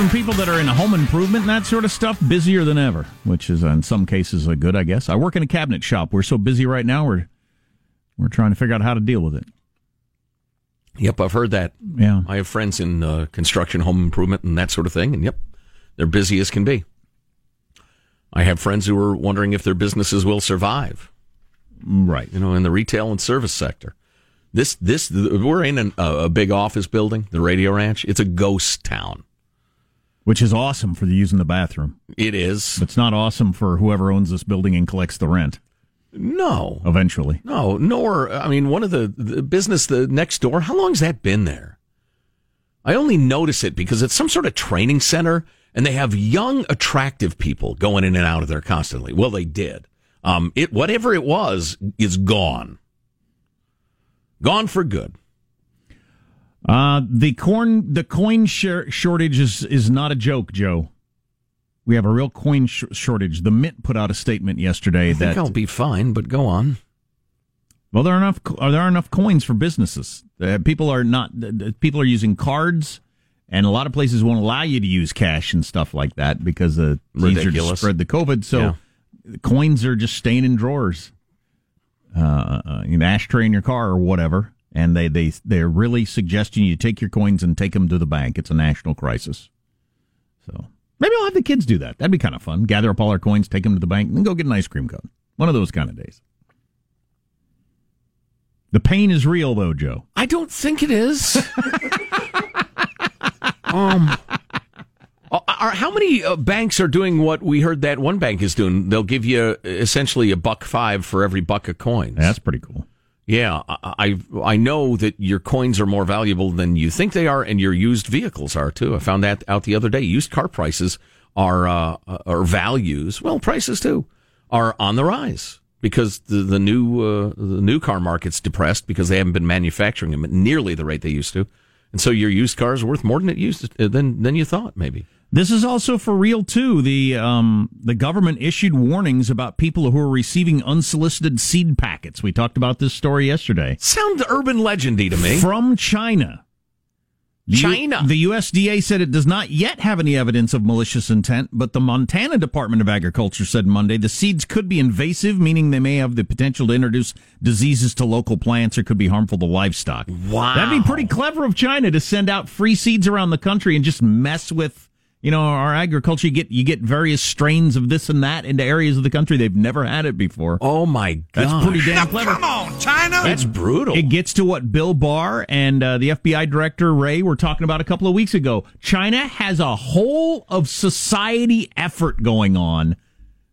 from people that are in home improvement and that sort of stuff. Busier than ever, which is in some cases a good, I guess. I work in a cabinet shop. We're so busy right now. We're we're trying to figure out how to deal with it. Yep, I've heard that. Yeah, I have friends in uh, construction, home improvement, and that sort of thing, and yep, they're busy as can be. I have friends who are wondering if their businesses will survive. Right. You know, in the retail and service sector. This this we're in an, a big office building, the Radio Ranch. It's a ghost town, which is awesome for using the bathroom. It is. It's not awesome for whoever owns this building and collects the rent. No, eventually. No, nor I mean one of the, the business the next door. How long's that been there? I only notice it because it's some sort of training center, and they have young, attractive people going in and out of there constantly. Well, they did. Um, it whatever it was is gone. Gone for good. Uh, the corn the coin sh- shortage is is not a joke, Joe. We have a real coin sh- shortage. The Mint put out a statement yesterday I that I'll be fine, but go on. Well, there are enough. Are there are enough coins for businesses? Uh, people are not. Uh, people are using cards, and a lot of places won't allow you to use cash and stuff like that because uh, it's easier to spread the COVID. So yeah. coins are just staying in drawers uh, an ashtray in your car or whatever, and they they they're really suggesting you take your coins and take them to the bank. It's a national crisis. So maybe I'll have the kids do that. That'd be kind of fun. Gather up all our coins, take them to the bank, and then go get an ice cream cone. One of those kind of days. The pain is real, though, Joe. I don't think it is. um, uh, are, how many uh, banks are doing what we heard that one bank is doing? They'll give you essentially a buck five for every buck of coins. That's pretty cool. Yeah, I I know that your coins are more valuable than you think they are, and your used vehicles are too. I found that out the other day. Used car prices are uh, are values, well, prices too, are on the rise because the the new uh, the new car market's depressed because they haven't been manufacturing them at nearly the rate they used to, and so your used car is worth more than it used to, than than you thought maybe. This is also for real too. The um, the government issued warnings about people who are receiving unsolicited seed packets. We talked about this story yesterday. Sounds urban legendy to me. From China. The China. U- the USDA said it does not yet have any evidence of malicious intent, but the Montana Department of Agriculture said Monday the seeds could be invasive, meaning they may have the potential to introduce diseases to local plants or could be harmful to livestock. Wow. That'd be pretty clever of China to send out free seeds around the country and just mess with you know, our agriculture, you get you get various strains of this and that into areas of the country they've never had it before. Oh my god, that's pretty damn clever. Come on, China, that's brutal. It gets to what Bill Barr and uh, the FBI director Wray were talking about a couple of weeks ago. China has a whole of society effort going on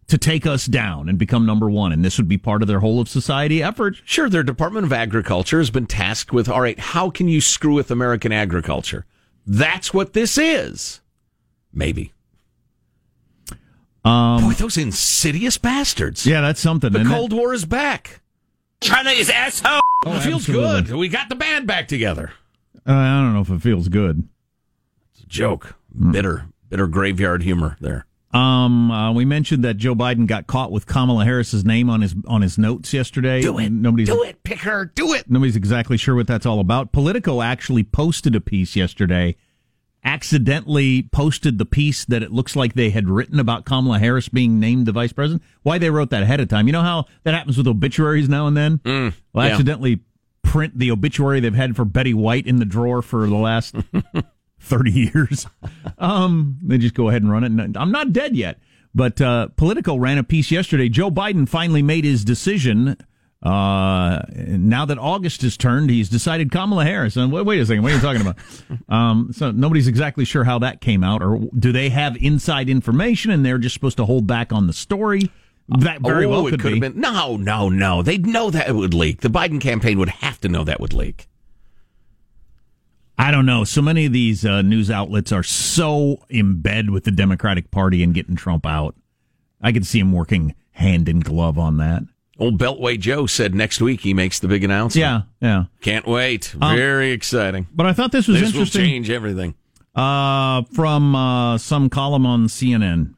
to take us down and become number one. And this would be part of their whole of society effort. Sure, their Department of Agriculture has been tasked with all right, how can you screw with American agriculture? That's what this is. Maybe. Um, Boy, those insidious bastards. Yeah, that's something. The Cold it? War is back. China is asshole. Oh, it feels absolutely. good. We got the band back together. Uh, I don't know if it feels good. It's a joke. Mm. Bitter, bitter graveyard humor there. Um, uh, we mentioned that Joe Biden got caught with Kamala Harris's name on his on his notes yesterday. Do it. Nobody's do it. Pick her. Do it. Nobody's exactly sure what that's all about. Politico actually posted a piece yesterday accidentally posted the piece that it looks like they had written about Kamala Harris being named the vice president. Why they wrote that ahead of time? You know how that happens with obituaries now and then. Mm, well, yeah. accidentally print the obituary they've had for Betty White in the drawer for the last thirty years. Um, they just go ahead and run it. And I'm not dead yet. But uh, Politico ran a piece yesterday. Joe Biden finally made his decision uh, now that August has turned, he's decided Kamala Harris. And wait, wait a second, what are you talking about? um, so nobody's exactly sure how that came out, or do they have inside information and they're just supposed to hold back on the story? That very oh, well could, could be. Have been. No, no, no. They'd know that it would leak. The Biden campaign would have to know that would leak. I don't know. So many of these uh, news outlets are so in bed with the Democratic Party and getting Trump out. I could see him working hand in glove on that. Old Beltway Joe said next week he makes the big announcement. Yeah, yeah. Can't wait. Um, Very exciting. But I thought this was interesting. this interesting. Will change everything. Uh, from uh, some column on CNN.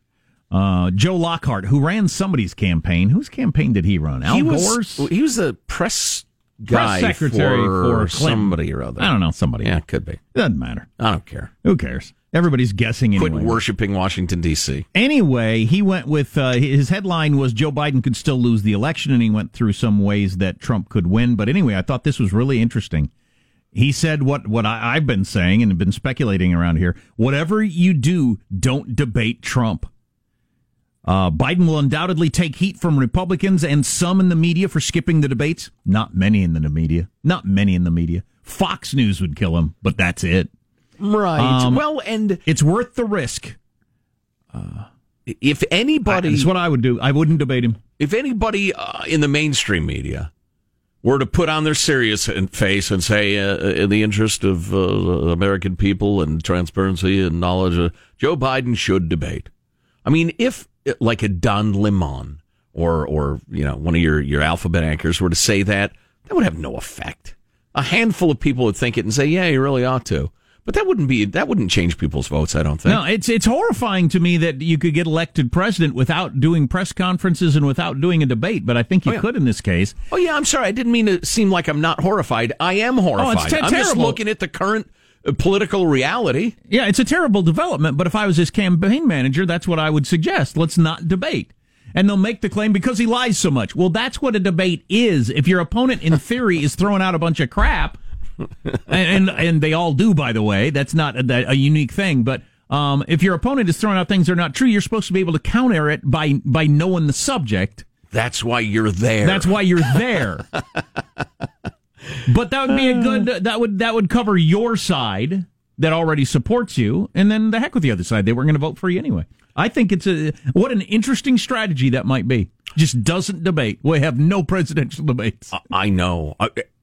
Uh, Joe Lockhart, who ran somebody's campaign. Whose campaign did he run? Al he was, Gore's? He was the press guy press secretary for, for somebody or other. I don't know, somebody. Yeah, it could be. Doesn't matter. I don't care. Who cares? Everybody's guessing anyway. Quit worshiping Washington D.C. Anyway, he went with uh, his headline was Joe Biden could still lose the election, and he went through some ways that Trump could win. But anyway, I thought this was really interesting. He said what what I, I've been saying and been speculating around here. Whatever you do, don't debate Trump. Uh, Biden will undoubtedly take heat from Republicans and some in the media for skipping the debates. Not many in the media. Not many in the media. Fox News would kill him, but that's it. Right. Um, well, and it's worth the risk. Uh, if anybody, that's what I would do. I wouldn't debate him. If anybody uh, in the mainstream media were to put on their serious face and say, uh, in the interest of uh, American people and transparency and knowledge, uh, Joe Biden should debate. I mean, if like a Don Lemon or or you know one of your your alphabet anchors were to say that, that would have no effect. A handful of people would think it and say, "Yeah, you really ought to." But that wouldn't be that wouldn't change people's votes. I don't think. No, it's it's horrifying to me that you could get elected president without doing press conferences and without doing a debate. But I think you oh, yeah. could in this case. Oh yeah, I'm sorry. I didn't mean to seem like I'm not horrified. I am horrified. Oh, it's I'm just looking at the current uh, political reality. Yeah, it's a terrible development. But if I was his campaign manager, that's what I would suggest. Let's not debate and they'll make the claim because he lies so much. Well, that's what a debate is. If your opponent, in theory, is throwing out a bunch of crap, and, and, and they all do, by the way. That's not a, a unique thing, but. Um, if your opponent is throwing out things that are not true, you're supposed to be able to counter it by by knowing the subject. That's why you're there. That's why you're there. but that would be a good. That would that would cover your side that already supports you, and then the heck with the other side. They weren't going to vote for you anyway. I think it's a what an interesting strategy that might be. Just doesn't debate. We have no presidential debates. I know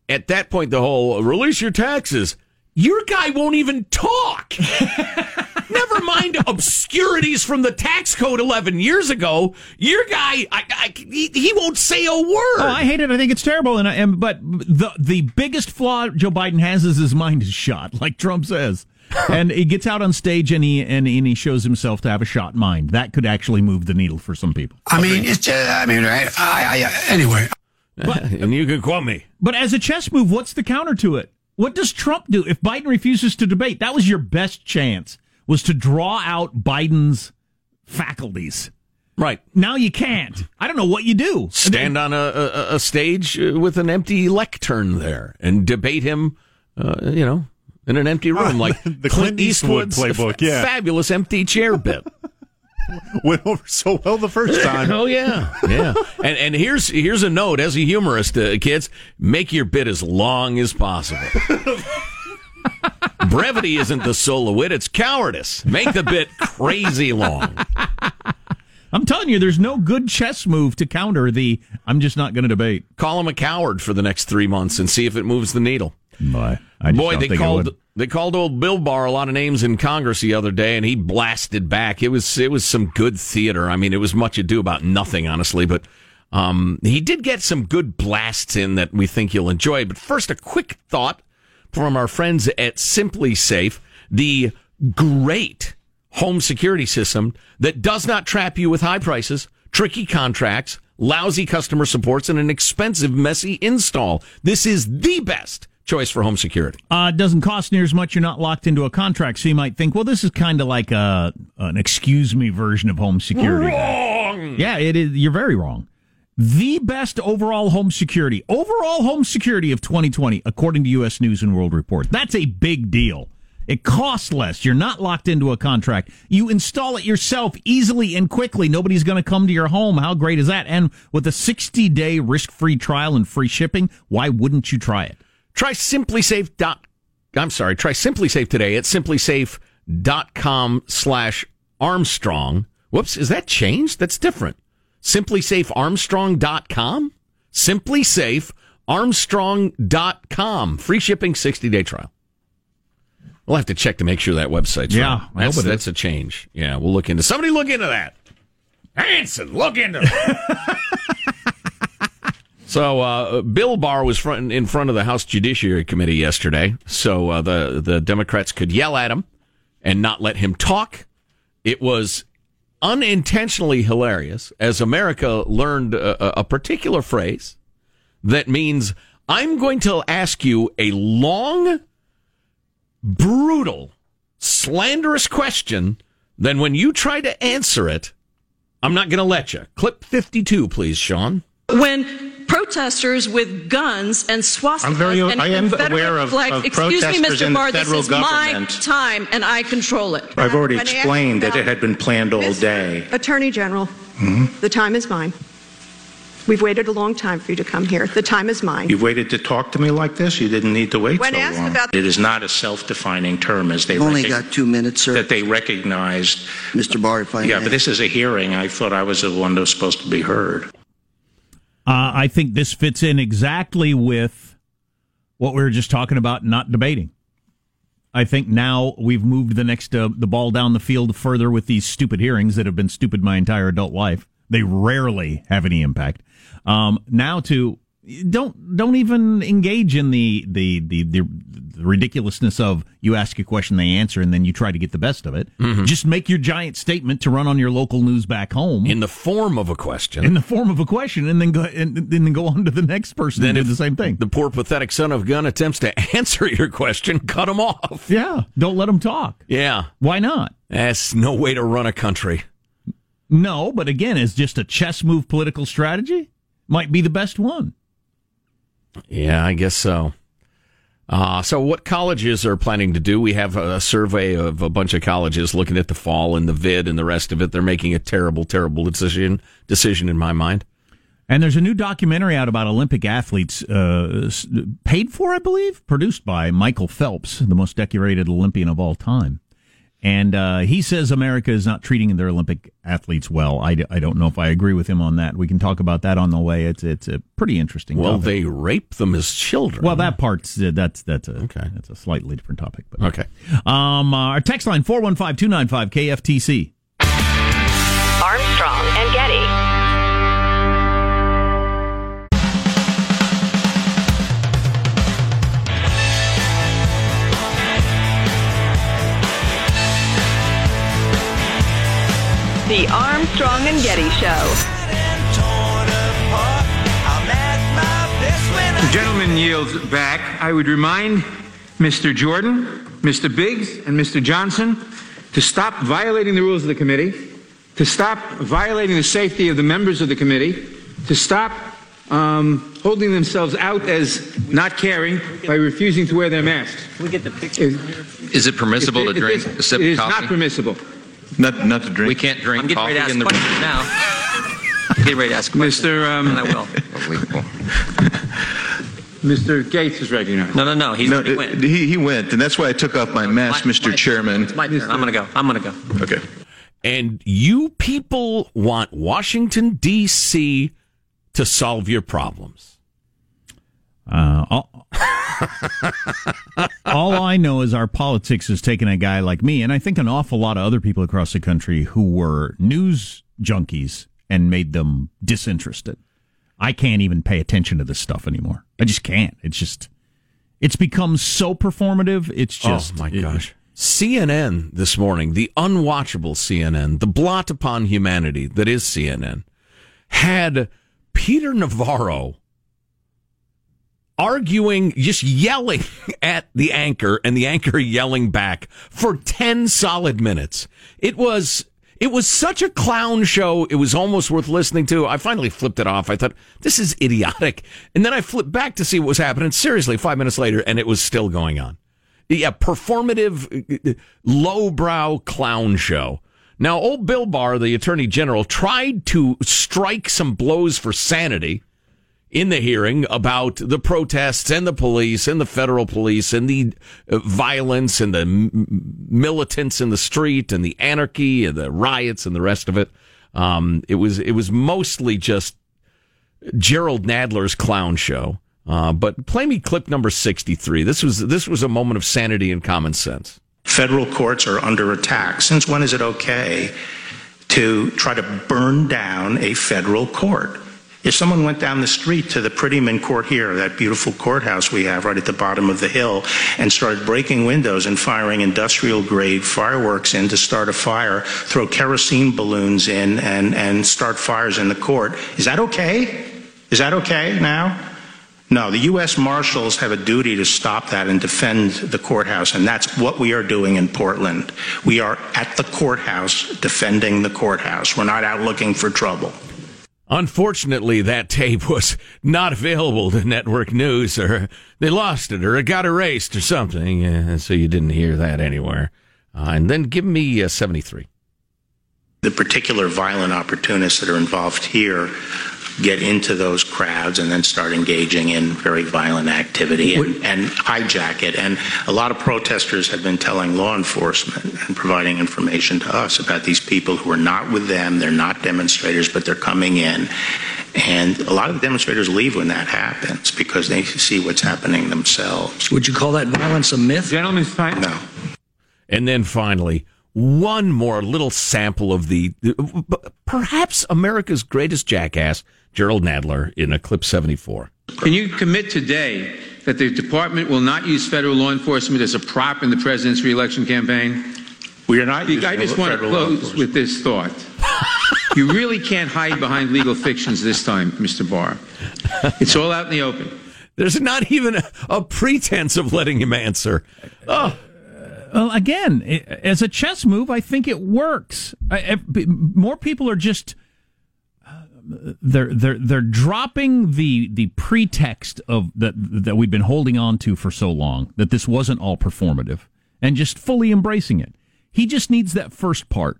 at that point, the whole release your taxes. Your guy won't even talk. Never mind obscurities from the tax code 11 years ago. Your guy, I, I, he, he, won't say a word. Oh, I hate it. I think it's terrible. And, I, and but the the biggest flaw Joe Biden has is his mind is shot, like Trump says. and he gets out on stage and he and, and, he shows himself to have a shot mind. That could actually move the needle for some people. I mean, it's just, I mean, I, I, I anyway. But, and you can quote me. But as a chess move, what's the counter to it? What does Trump do if Biden refuses to debate? That was your best chance was to draw out Biden's faculties. Right. Now you can't. I don't know what you do. Stand on a, a, a stage with an empty lectern there and debate him, uh, you know, in an empty room like the Clint, Clint Eastwood playbook. Yeah. Fabulous empty chair bit. went over so well the first time. oh yeah, yeah. And and here's here's a note as a humorist, uh, kids, make your bit as long as possible. Brevity isn't the soul of wit; it's cowardice. Make the bit crazy long. I'm telling you, there's no good chess move to counter the "I'm just not going to debate." Call him a coward for the next three months and see if it moves the needle. Boy, Boy they called they called old Bill Barr a lot of names in Congress the other day, and he blasted back. It was it was some good theater. I mean, it was much ado about nothing, honestly, but um, he did get some good blasts in that we think you'll enjoy. But first, a quick thought from our friends at SimpliSafe, the great home security system that does not trap you with high prices, tricky contracts, lousy customer supports, and an expensive, messy install. This is the best choice for home security. Uh, it doesn't cost near as much. You're not locked into a contract, so you might think, well, this is kind of like a an excuse me version of home security. Wrong. Yeah, it is. You're very wrong. The best overall home security, overall home security of 2020, according to U.S. News and World Report. That's a big deal. It costs less. You're not locked into a contract. You install it yourself easily and quickly. Nobody's going to come to your home. How great is that? And with a 60 day risk free trial and free shipping, why wouldn't you try it? Try SimpliSafe. Dot, I'm sorry. Try SimpliSafe today at simplisafe.com slash Armstrong. Whoops, is that changed? That's different. SimpliSafeArmstrong.com? SimpliSafeArmstrong.com. Free shipping, 60 day trial. We'll have to check to make sure that website's yeah, right. That's, that's a change. Yeah, we'll look into Somebody look into that. Hanson, look into it. So uh, Bill Barr was front, in front of the House Judiciary Committee yesterday, so uh, the the Democrats could yell at him and not let him talk. It was unintentionally hilarious as America learned a, a particular phrase that means I'm going to ask you a long, brutal slanderous question, then when you try to answer it, I'm not going to let you. Clip 52, please, Sean. When protesters with guns and swastikas I'm very- and I am Confederate aware of- flags. of Excuse me, Mr. Barr, this federal is my time and I control it. I've already When explained that it had been planned all day. Attorney General, mm-hmm. the time is mine. We've waited a long time for you to come here. The time is mine. You've waited to talk to me like this? You didn't need to wait When so asked long. about- It is not a self-defining term as they You've only recog- got two minutes, sir. that they recognized. Mr. Barr, if I Yeah, may. but this is a hearing. I thought I was the one that was supposed to be heard. Uh, I think this fits in exactly with what we were just talking about, not debating. I think now we've moved the next uh, the ball down the field further with these stupid hearings that have been stupid my entire adult life. They rarely have any impact. Um, now to don't don't even engage in the the, the the the ridiculousness of you ask a question they answer and then you try to get the best of it. Mm-hmm. Just make your giant statement to run on your local news back home In the form of a question. in the form of a question, and then go and, and then go on to the next person then and do the same thing. The poor, pathetic son of gun attempts to answer your question, cut him off. yeah, don't let him talk. Yeah. Why not? That's no way to run a country. No, but again, it's just a chess move political strategy. Might be the best one. Yeah, I guess so. Uh, so, what colleges are planning to do? We have a survey of a bunch of colleges looking at the fall and the vid and the rest of it. They're making a terrible, terrible decision. Decision in my mind. And there's a new documentary out about Olympic athletes, uh, paid for, I believe, produced by Michael Phelps, the most decorated Olympian of all time. And uh, he says America is not treating their Olympic athletes well. I, d- I don't know if I agree with him on that. We can talk about that on the way. It's it's a pretty interesting. Well, topic. they rape them as children. Well, that part's uh, that's that's a Okay. that's a slightly different topic. But okay. um, uh, our text line 415-295 KFTC. Armstrong The Armstrong and Getty Show. The gentleman yields back. I would remind Mr. Jordan, Mr. Biggs, and Mr. Johnson to stop violating the rules of the committee, to stop violating the safety of the members of the committee, to stop um, holding themselves out as not caring by refusing to wear their masks. we get the picture? Is it permissible to drink a sip It of is coffee? not permissible. Not, not to drink. We can't drink I'm getting coffee ready to in the ask questions now. Get ready to ask questions. Mr. Um, and I will. Unbelievable. Mr. Gaetz is recognized. No, no, no. He's No, already uh, went. he, he went, and that's why I took off my mask, My- Mr. my- Chairman. It's my turn. I'm going to go. I'm going to go. Okay. And you people want Washington, D.C. to solve your problems. Uh, all, all I know is our politics has taken a guy like me, and I think an awful lot of other people across the country who were news junkies and made them disinterested. I can't even pay attention to this stuff anymore. I just can't. It's just, it's become so performative. It's just, oh my gosh. CNN this morning, the unwatchable CNN, the blot upon humanity that is CNN, had Peter Navarro arguing, just yelling at the anchor and the anchor yelling back for 10 solid minutes. It was, it was such a clown show. It was almost worth listening to. I finally flipped it off. I thought, this is idiotic. And then I flipped back to see what was happening. Seriously, five minutes later, and it was still going on. Yeah, performative, lowbrow clown show. Now, old Bill Barr, the attorney general, tried to strike some blows for sanity in the hearing about the protests and the police and the federal police and the uh, violence and the militants in the street and the anarchy and the riots and the rest of it. Um, it was it was mostly just Jerrold Nadler's clown show. Uh, but play me clip number sixty three. This was this was a moment of sanity and common sense. Federal courts are under attack. Since when is it okay to try to burn down a federal court? If someone went down the street to the Prettyman Court here, that beautiful courthouse we have right at the bottom of the hill, and started breaking windows and firing industrial grade fireworks in to start a fire, throw kerosene balloons in and, and start fires in the court, is that okay? Is that okay now? No, the U.S. Marshals have a duty to stop that and defend the courthouse, and that's what we are doing in Portland. We are at the courthouse defending the courthouse. We're not out looking for trouble. Unfortunately, that tape was not available to network news, or they lost it, or it got erased, or something. Uh, so you didn't hear that anywhere. Uh, and then give me uh, 73. The particular violent opportunists that are involved here get into those crowds and then start engaging in very violent activity and, and, hijack it. And a lot of protesters have been telling law enforcement and providing information to us about these people who are not with them, they're not demonstrators, but they're coming in. And a lot of the demonstrators leave when that happens because they see what's happening themselves. Would you call that violence a myth? Gentlemen's time? No. And then finally, one more little sample of the perhaps America's greatest jackass, Jerrold Nadler, in a clip 74. Can you commit today that the department will not use federal law enforcement as a prop in the president's reelection campaign? We are not. I just want to close with this thought. you really can't hide behind legal fictions this time, Mr. Barr. It's all out in the open. There's not even a, a pretense of letting him answer. Oh. Well, again, as a chess move, I think it works. More people are just they're they're they're dropping the the pretext of that that we've been holding on to for so long that this wasn't all performative and just fully embracing it. He just needs that first part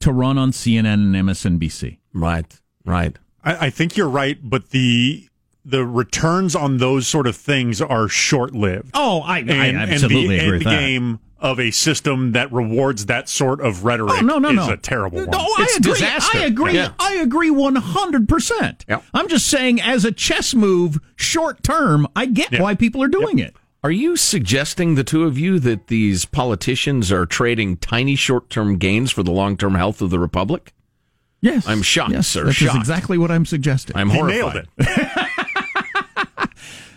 to run on CNN and MSNBC. Right, right. I, I think you're right, but the the returns on those sort of things are short lived. Oh, I, I absolutely and the agree with that. game of a system that rewards that sort of rhetoric oh, no, no, is no. a terrible one. No, I it's agree. disaster. I agree. Yeah. I agree one hundred percent. I'm just saying, as a chess move, short term, I get Yeah. why people are doing it. Are you suggesting, the two of you, that these politicians are trading tiny short term gains for the long term health of the republic? Yes, I'm shocked, yes, sir. That is exactly what I'm suggesting. I'm He horrified.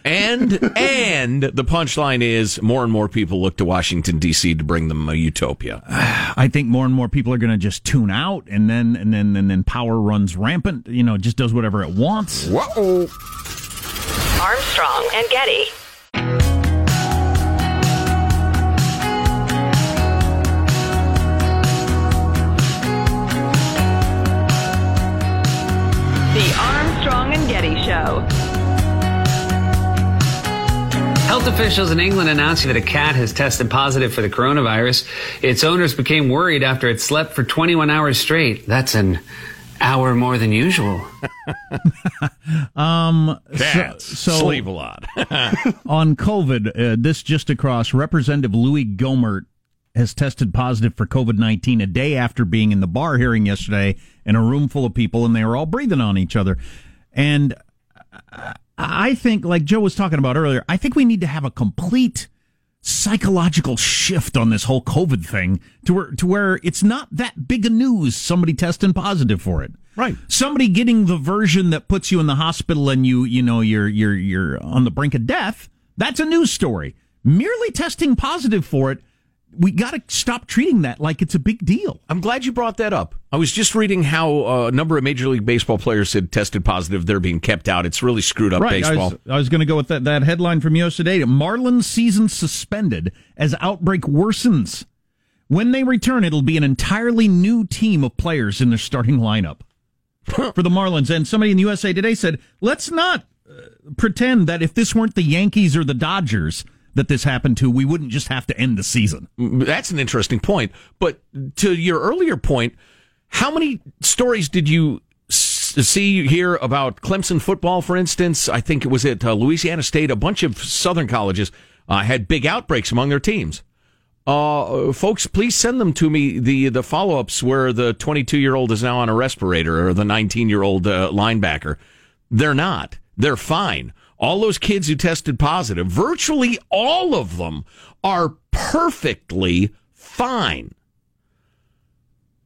nailed it. And and the punchline is more and more people look to Washington D.C. to bring them a utopia. I think more and more people are going to just tune out, and then and then and then power runs rampant. You know, just does whatever it wants. Whoa! Armstrong and Getty. The Armstrong and Getty Show. Health officials in England announced that a cat has tested positive for the coronavirus. Its owners became worried after it slept for 21 hours straight. That's an hour more than usual. Um, Cats so, so sleep a lot. on COVID, uh, this just across, Representative Louis Gohmert has tested positive for COVID 19 a day after being in the Barr hearing yesterday in a room full of people, and they were all breathing on each other. And I think, like Joe was talking about earlier, I think we need to have a complete psychological shift on this whole COVID thing to where, to where it's not that big a news somebody testing positive for it. Right. Somebody getting the version that puts you in the hospital and you, you know, you're, you're, you're on the brink of death. That's a news story. Merely testing positive for it, we got to stop treating that like it's a big deal. I'm glad you brought that up. I was just reading how uh, a number of Major League Baseball players had tested positive. They're being kept out. It's really screwed up Right. Baseball. I was going to go with that, that headline from US Today. Marlins season suspended as outbreak worsens. When they return, it'll be an entirely new team of players in their starting lineup for the Marlins. And somebody in the USA Today said, let's not uh, pretend that if this weren't the Yankees or the Dodgers that this happened to, we wouldn't just have to end the season. That's an interesting point. But to your earlier point, how many stories did you see here about Clemson football, for instance? I think it was at uh, Louisiana State. A bunch of Southern colleges uh, had big outbreaks among their teams. Uh, folks, please send them to me. The the follow ups where the 22 year old is now on a respirator or the 19 year old uh, linebacker. They're not. They're fine. All those kids who tested positive, virtually all of them are perfectly fine.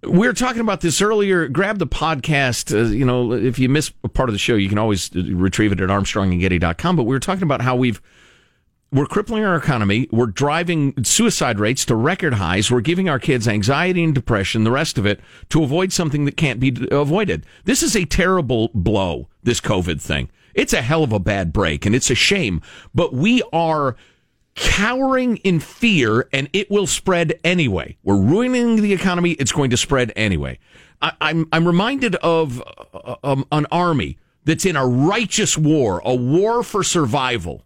We were talking about this earlier. Grab the podcast. Uh, you know, if you miss a part of the show, you can always uh, retrieve it at armstrongandgetty.com. But we were talking about how we've we're crippling our economy. We're driving suicide rates to record highs. We're giving our kids anxiety and depression, the rest of it, to avoid something that can't be avoided. This is a terrible blow, this COVID thing. It's a hell of a bad break and it's a shame, but we are cowering in fear and it will spread anyway. We're ruining the economy. It's going to spread anyway. I, I'm, I'm reminded of uh, um, an army that's in a righteous war, a war for survival.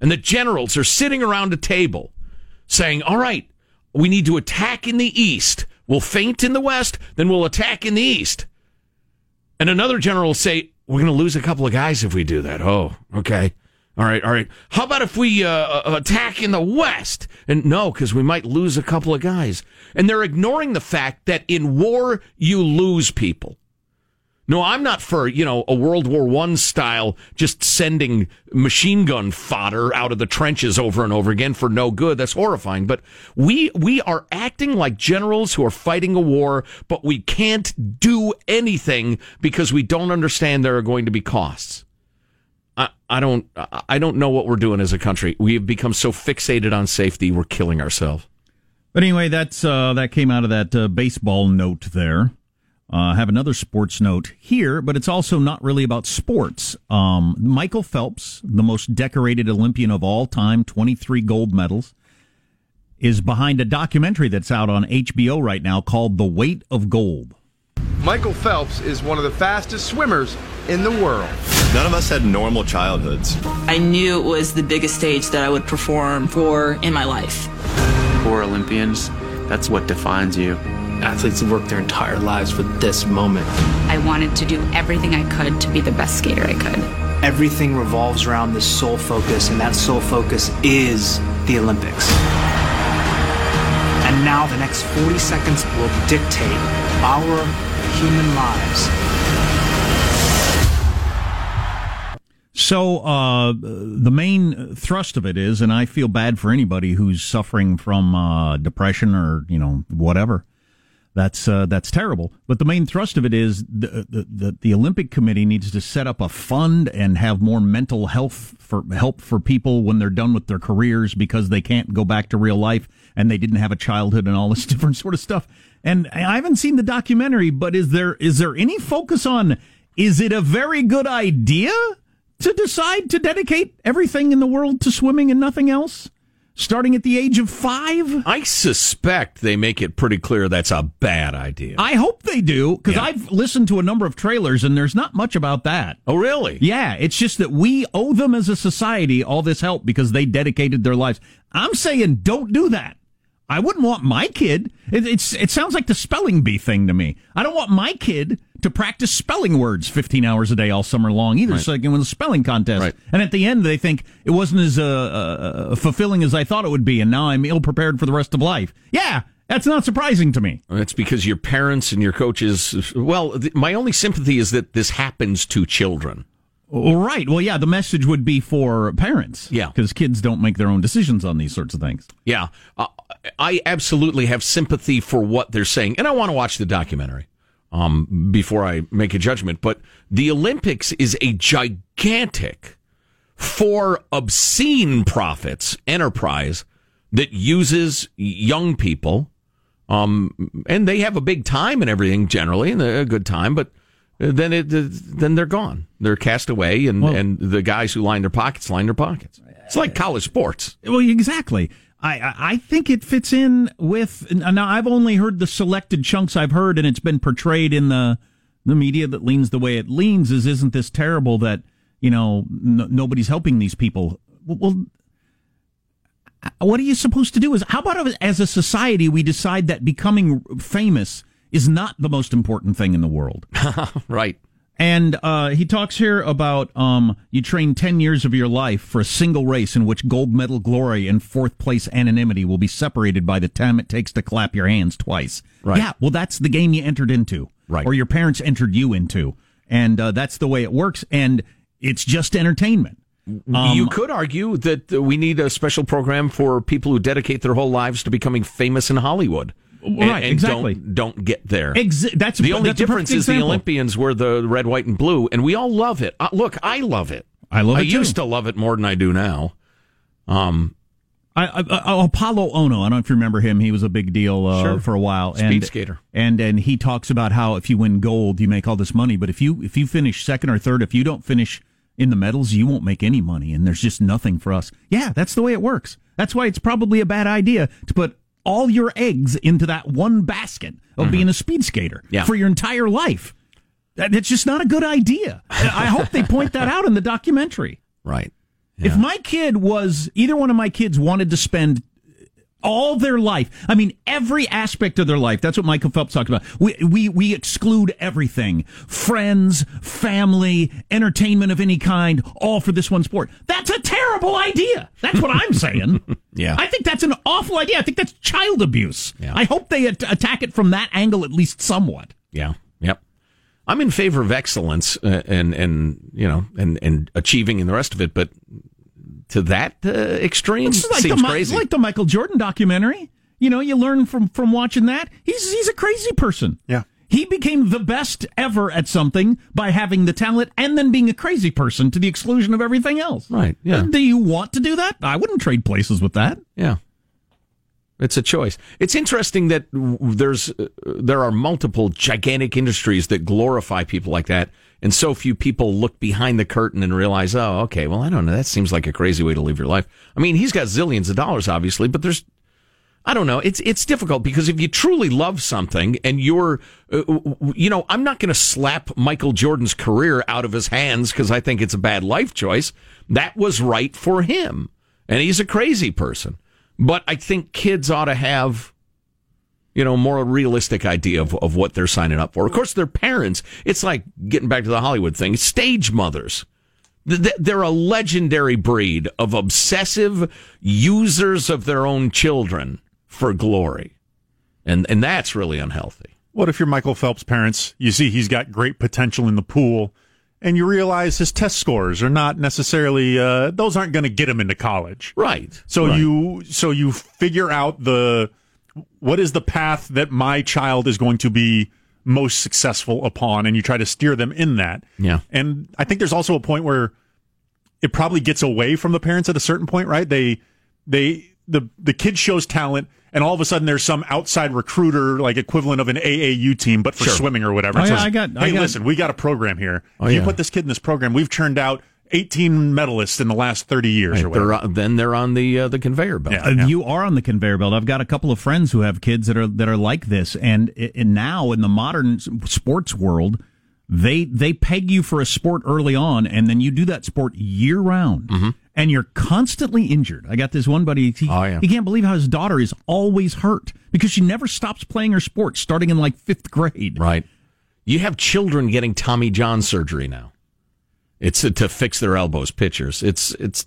And the generals are sitting around a table saying, all right, we need to attack in the east. We'll feint in the west, then we'll attack in the east. And another general will say, we're going to lose a couple of guys if we do that. Oh, okay. All right, all right. How about if we uh, uh attack in the west? And no, because we might lose a couple of guys. And they're ignoring the fact that in war, you lose people. No, I'm not for, you know, a World War One style, just sending machine gun fodder out of the trenches over and over again for no good. That's horrifying. But we, we are acting like generals who are fighting a war, but we can't do anything because we don't understand there are going to be costs. I, I don't, I don't know what we're doing as a country. We have become so fixated on safety, we're killing ourselves. But anyway, that's, uh, that came out of that uh, baseball note there. Uh, have another sports note here, but it's also not really about sports. Um, Michael Phelps, the most decorated Olympian of all time, 23 gold medals, is behind a documentary that's out on HBO right now called The Weight of Gold. Michael Phelps is one of the fastest swimmers in the world. None of us had normal childhoods. I knew it was the biggest stage that I would perform for in my life. For Olympians, that's what defines you athletes work their entire lives for this moment. I wanted to do everything I could to be the best skater I could. Everything revolves around this sole focus, and that sole focus is the Olympics. And now the next 40 seconds will dictate our human lives. So uh, the main thrust of it is, and I feel bad for anybody who's suffering from uh, depression or you know whatever that's uh, that's terrible. But the main thrust of it is the, the, the the Olympic Committee needs to set up a fund and have more mental health for help for people when they're done with their careers because they can't go back to real life and they didn't have a childhood and all this different sort of stuff. And I haven't seen the documentary, but is there is there any focus on is it a very good idea to decide to dedicate everything in the world to swimming and nothing else? Starting at the age of five? I suspect they make it pretty clear that's a bad idea. I hope they do, because yeah. I've listened to a number of trailers and there's not much about that. Oh, really? Yeah, it's just that we owe them as a society all this help because they dedicated their lives. I'm saying don't do that. I wouldn't want my kid. It, it's it sounds like the spelling bee thing to me. I don't want my kid to practice spelling words 15 hours a day all summer long either, right. so they can win a spelling contest. Right. And at the end, they think it wasn't as uh, uh, fulfilling as I thought it would be, and now I'm ill prepared for the rest of life. Yeah, that's not surprising to me. It's because your parents and your coaches. Well, th- my only sympathy is that this happens to children. Right. Well, yeah, the message would be for parents. Yeah. Because kids don't make their own decisions on these sorts of things. Yeah. Uh, I absolutely have sympathy for what they're saying, and I want to watch the documentary um, before I make a judgment. But the Olympics is a gigantic, for obscene profits enterprise that uses young people. Um, and they have a big time and everything generally, and a good time, but then it then they're gone. They're cast away, and well, and the guys who line their pockets line their pockets. It's like college sports. Well, exactly. I, I think it fits in with now. I've only heard the selected chunks I've heard, and it's been portrayed in the the media that leans the way it leans. Is isn't this terrible that you know n- nobody's helping these people? Well, what are you supposed to do? Is how about as a society we decide that becoming famous is not the most important thing in the world? right. And uh, he talks here about um, you train 10 years of your life for a single race in which gold medal glory and fourth place anonymity will be separated by the time it takes to clap your hands twice. Right. Yeah, well, that's the game you entered into. Right. Or your parents entered you into. And uh, that's the way it works. And it's just entertainment. Um, you could argue that we need a special program for people who dedicate their whole lives to becoming famous in Hollywood and, right, and exactly. Don't, don't get there. Exa- that's the only that's difference is the Olympians were the red, white, and blue, and we all love it. Uh, look, I love it. I love it. I too. used to love it more than I do now. Um, I, I, uh, Apolo Ohno. I don't know if you remember him. He was a big deal uh, sure. for a while. Speed and, skater. And and he talks about how if you win gold, you make all this money, but if you if you finish second or third, if you don't finish in the medals, you won't make any money, and there's just nothing for us. Yeah, that's the way it works. That's why it's probably a bad idea to put all your eggs into that one basket of being a speed skater Mm-hmm. Yeah. for your entire life. That- It's just not a good idea. I hope they point that out in the documentary. Right. If my kid was either one of my kids wanted to spend all their life, I mean every aspect of their life. That's what Michael Phelps talked about. We we we exclude everything: friends, family, entertainment of any kind, all for this one sport. That's a terrible idea. That's what I'm saying. Yeah. I think that's an awful idea. I think that's child abuse. Yeah. I hope they at- attack it from that angle at least somewhat. Yeah. Yep. I'm in favor of excellence uh, and and you know and and achieving and the rest of it, but to that uh, extreme It's like seems the, Mi- crazy. like the Michael Jordan documentary. You know, you learn from from watching that. He's he's a crazy person. Yeah. He became the best ever at something by having the talent and then being a crazy person to the exclusion of everything else. Right. Yeah. Do you want to do that? I wouldn't trade places with that. Yeah. It's a choice. It's interesting that there's uh, there are multiple gigantic industries that glorify people like that, and so few people look behind the curtain and realize, oh, okay, well, I don't know, that seems like a crazy way to live your life. I mean, he's got zillions of dollars, obviously, but there's, I don't know, it's it's difficult because if you truly love something and you're, uh, you know, I'm not going to slap Michael Jordan's career out of his hands because I think it's a bad life choice. That was right for him, and he's a crazy person. But I think kids ought to have, you know, more realistic idea of, of what they're signing up for. Of course, their parents, it's like getting back to the Hollywood thing, stage mothers. Th- th- They're a legendary breed of obsessive users of their own children for glory. And, and that's really unhealthy. What if you're Michael Phelps' parents? You see he's got great potential in the pool, and you realize his test scores are not necessarily uh, those aren't going to get him into college. Right. So Right. you so you figure out the what is the path that my child is going to be most successful upon, and you try to steer them in that. Yeah. And I think there's also a point where it probably gets away from the parents at a certain point, right? They they the the kid shows talent and all of a sudden there's some outside recruiter like equivalent of an AAU team but for Sure. swimming or whatever. Oh, It yeah, I got- I hey, got- listen, we got a program here. Oh, if you yeah. put this kid in this program, we've turned out 18 medalists in the last 30 years or whatever. They're, on- then they're on the uh, the conveyor belt. Uh, You are on the conveyor belt. I've got a couple of friends who have kids that are that are like this, and, and now in the modern sports world, they they peg you for a sport early on, and then you do that sport year round, mm-hmm. and you're constantly injured. I got this one buddy. He, oh, he can't believe how his daughter is always hurt because she never stops playing her sport, starting in like fifth grade. Right. You have children getting Tommy John surgery now. It's to, to fix their elbows. Pitchers. It's it's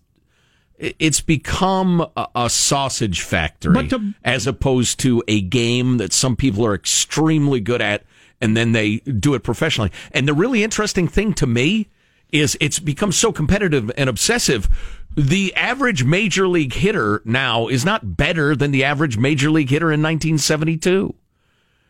it's become a, sausage factory to- as opposed to a game that some people are extremely good at, and then they do it professionally. And the really interesting thing to me is it's become so competitive and obsessive. The average major league hitter now is not better than the average major league hitter in 1972.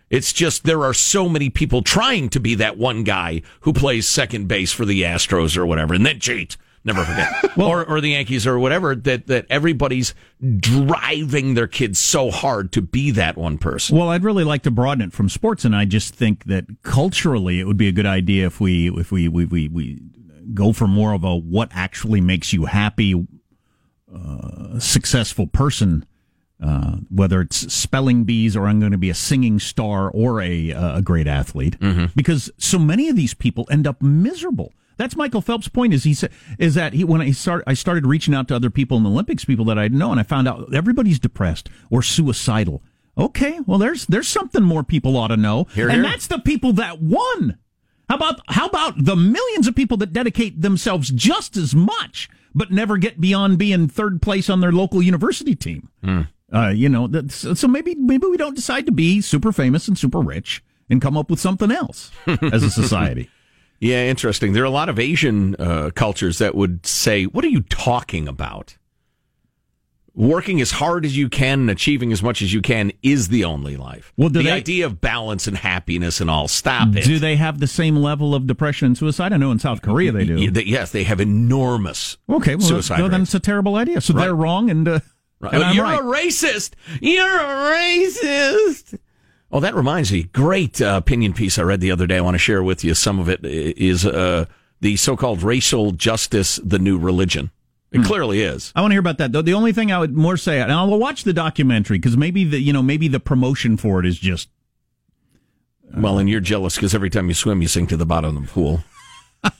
It's just there are so many people trying to be that one guy who plays second base for the Astros or whatever, and then cheat. Never forget, or or the Yankees or whatever. That that everybody's driving their kids so hard to be that one person. Well, I'd really like to broaden it from sports, and I just think that culturally, it would be a good idea if we if we we we, we go for more of a what actually makes you happy, uh, successful person. Uh, whether it's spelling bees or I'm going to be a singing star or a uh, a great athlete, because so many of these people end up miserable. That's Michael Phelps' point. Is he is that he when I start I started reaching out to other people in the Olympics, people that I know, and I found out everybody's depressed or suicidal. Okay, well there's there's something more people ought to know, Hear, and hear. that's the people that won. How about how about the millions of people that dedicate themselves just as much, but never get beyond being third place on their local university team? Uh, you know, so maybe maybe we don't decide to be super famous and super rich and come up with something else as a society. Yeah, interesting. There are a lot of Asian uh, cultures that would say, "What are you talking about?" Working as hard as you can and achieving as much as you can is the only life. Well, the they- idea of balance and happiness and all, stop it. Do they have the same level of depression and suicide? I know in South Korea they do. Yes, they have enormous Okay, well, suicide well, then it's a terrible idea. So they're wrong, and, uh, Right. and I'm You're right. a racist. You're a racist. Oh, that reminds me. Great uh, opinion piece I read the other day. I want to share with you. Some of it is uh, the so-called racial justice the new religion. It Hmm. clearly is. I want to hear about that though. The only thing I would more say, and I'll watch the documentary because maybe the you know maybe the promotion for it is just Well, and you're jealous because every time you swim, you sink to the bottom of the pool.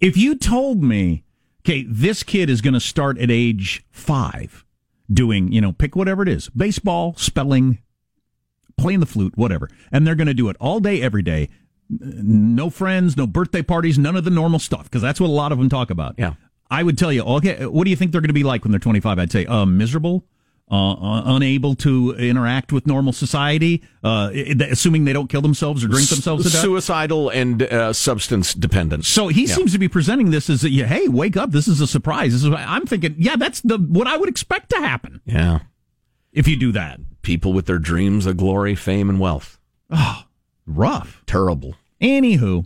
if you told me, okay, this kid is going to start at age five doing, you know, pick whatever it is baseball, spelling, playing the flute, whatever. And they're going to do it all day, every day. No friends, no birthday parties, none of the normal stuff, because that's what a lot of them talk about. Yeah. I would tell you, okay, what do you think they're going to be like when they're 25? I'd say, uh, miserable. Uh, uh, unable to interact with normal society, uh, assuming they don't kill themselves or drink themselves to death. Suicidal and uh, substance dependent. So he Yeah. seems to be presenting this as, yeah, hey, wake up! This is a surprise. This is, I'm thinking, yeah, that's the what I would expect to happen Yeah. if you do that. People with their dreams of glory, fame, and wealth. Oh, rough. Terrible. Anywho,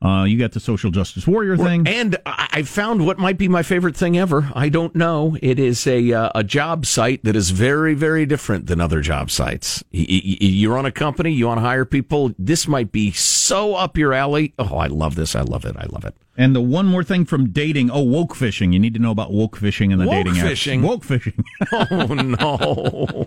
uh, you got the social justice warrior thing. And I found what might be my favorite thing ever. I don't know. It is a uh, a job site that is very very different than other job sites. You're on a company, you want to hire people. This might be so up your alley. Oh, I love this. I love it. I love it. And the one more thing from dating, oh, woke fishing. You need to know about woke fishing and the Woke dating apps. fishing? Woke fishing. Oh no.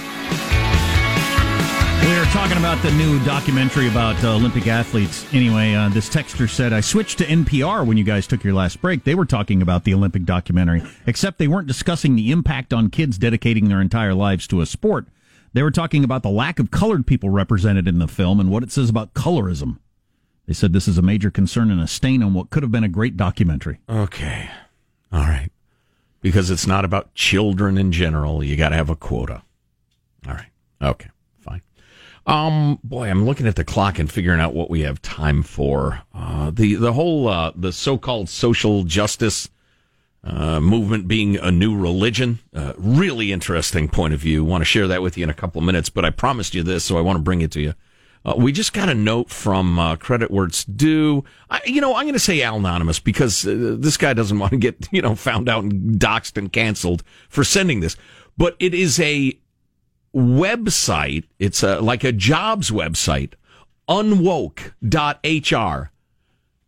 Talking about the new documentary about uh, Olympic athletes. Anyway, uh, this texter said, I switched to NPR when you guys took your last break. They were talking about the Olympic documentary, except they weren't discussing the impact on kids dedicating their entire lives to a sport. They were talking about the lack of colored people represented in the film and what it says about colorism. They said this is a major concern and a stain on what could have been a great documentary. Okay. All right. Because it's not about children in general. You got to have a quota. All right. Okay. Um, boy, I'm looking at the clock and figuring out what we have time for. Uh, the the whole uh, the so-called social justice uh, movement being a new religion. Uh, really interesting point of view. Want to share that with you in a couple of minutes, but I promised you this, so I want to bring it to you. Uh, we just got a note from uh, Credit Where It's Due. I, you know, I'm going to say Al Anonymous because this guy doesn't want to get, you know, found out and doxxed and canceled for sending this. But it is a website. It's a, like a jobs website, unwoke.hr.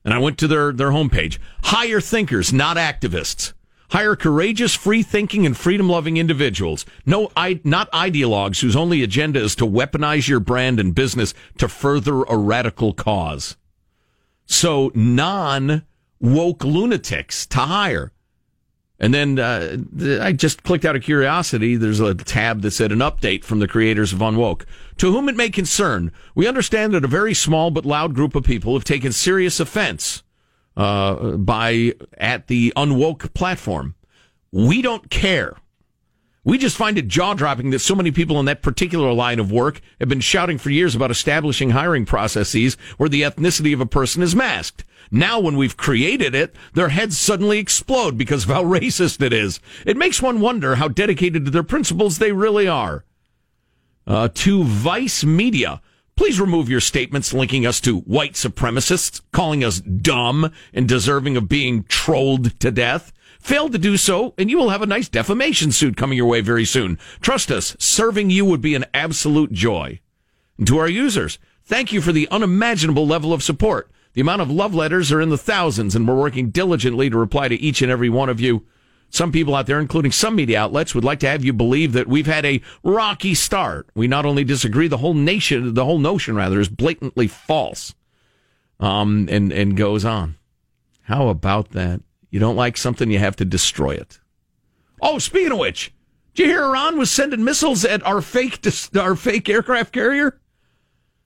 And I went to their, their homepage. Hire thinkers, not activists. Hire courageous, free thinking, and freedom loving individuals. No, I, not ideologues whose only agenda is to weaponize your brand and business to further a radical cause. So non woke lunatics to hire. And then uh, I just clicked out of curiosity. There's a tab that said an update from the creators of Unwoke. To whom it may concern, we understand that a very small but loud group of people have taken serious offense uh, by at the Unwoke platform. We don't care. We just find it jaw dropping that so many people in that particular line of work have been shouting for years about establishing hiring processes where the ethnicity of a person is masked. Now, when we've created it, their heads suddenly explode because of how racist it is. It makes one wonder how dedicated to their principles they really are. Uh, to Vice Media, please remove your statements linking us to white supremacists, calling us dumb and deserving of being trolled to death. Fail to do so, and you will have a nice defamation suit coming your way very soon. Trust us, serving you would be an absolute joy. And to our users, thank you for the unimaginable level of support. The amount of love letters are in the thousands, and we're working diligently to reply to each and every one of you. Some people out there, including some media outlets, would like to have you believe that we've had a rocky start. We not only disagree, the whole nation, the whole notion rather, is blatantly false. Um, and, and goes on. How about that? You don't like something, you have to destroy it. Oh, speaking of which, did you hear Iran was sending missiles at our fake, our fake aircraft carrier?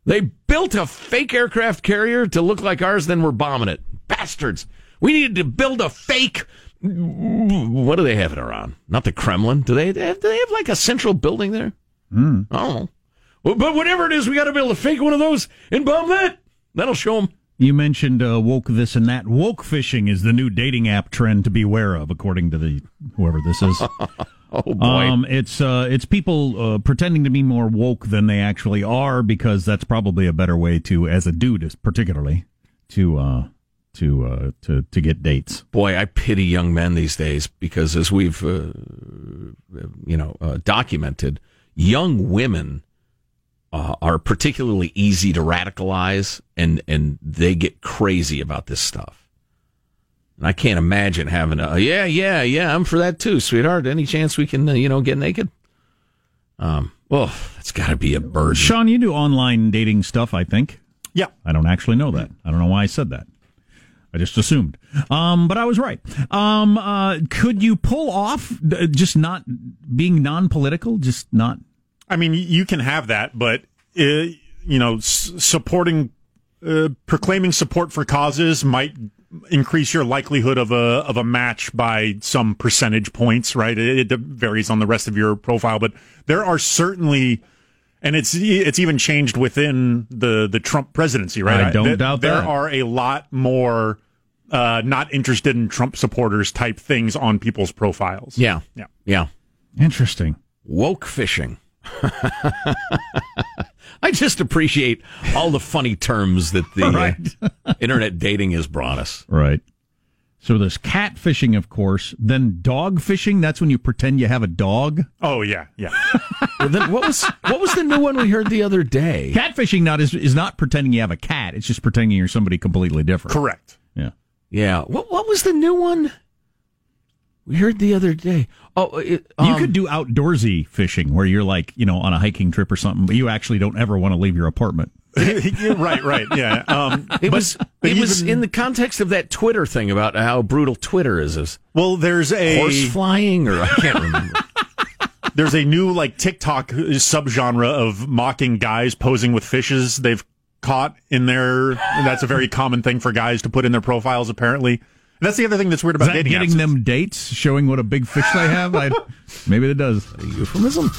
They built a fake aircraft carrier to look like ours, then we're bombing it. Bastards. We needed to build a fake. What do they have in Iran? Not the Kremlin. Do they have, do they have like a central building there? Mm. I don't know. But whatever it is, we got to build a fake one of those and bomb that. That'll show them. You mentioned uh, woke this and that. Woke fishing is the new dating app trend to beware of, according to the whoever this is. Oh boy. Um, it's uh, it's people uh, pretending to be more woke than they actually are because that's probably a better way to, as a dude, particularly, to uh, to uh, to to get dates. Boy, I pity young men these days because, as we've uh, you know uh, documented, young women uh, are particularly easy to radicalize, and and they get crazy about this stuff. And I can't imagine having a yeah, yeah, yeah. I'm for that too, sweetheart. Any chance we can uh, you know get naked? Um, well, that's got to be a burden. Sean, you do online dating stuff, I think. Yeah, I don't actually know that. I don't know why I said that. I just assumed. Um, but I was right. Um, uh, could you pull off uh, just not being non political? Just not. I mean, you can have that, but, uh, you know, s- supporting, uh, proclaiming support for causes might increase your likelihood of a of a match by some percentage points, right? It, it varies on the rest of your profile, but there are certainly and it's it's even changed within the the Trump presidency, right? I don't there, doubt there that. are a lot more uh, not interested in Trump supporters type things on people's profiles. Yeah, yeah, yeah. Interesting. Woke fishing. I just appreciate all the funny terms that the Right. uh, internet dating has brought us. Right. So there's cat fishing, of course. Then dog fishing. That's when you pretend you have a dog. Oh yeah, yeah. Well, then what was what was the new one we heard the other day? Catfishing not is is not pretending you have a cat. It's just pretending you're somebody completely different. Correct. Yeah. Yeah. What what was the new one? We heard the other day. Oh, it, you um, could do outdoorsy fishing where you're like, you know, on a hiking trip or something, but you actually don't ever want to leave your apartment. right, right, yeah. Um, It but- was but it was in the context of that Twitter thing about how brutal Twitter is. is well. There's a horse flying, or I can't remember. There's a new like TikTok subgenre of mocking guys posing with fishes they've caught in their. That's a very common thing for guys to put in their profiles. Apparently, and that's the other thing that's weird about that dating getting apps. them dates, showing what a big fish they have? I, maybe it does. A Euphemism.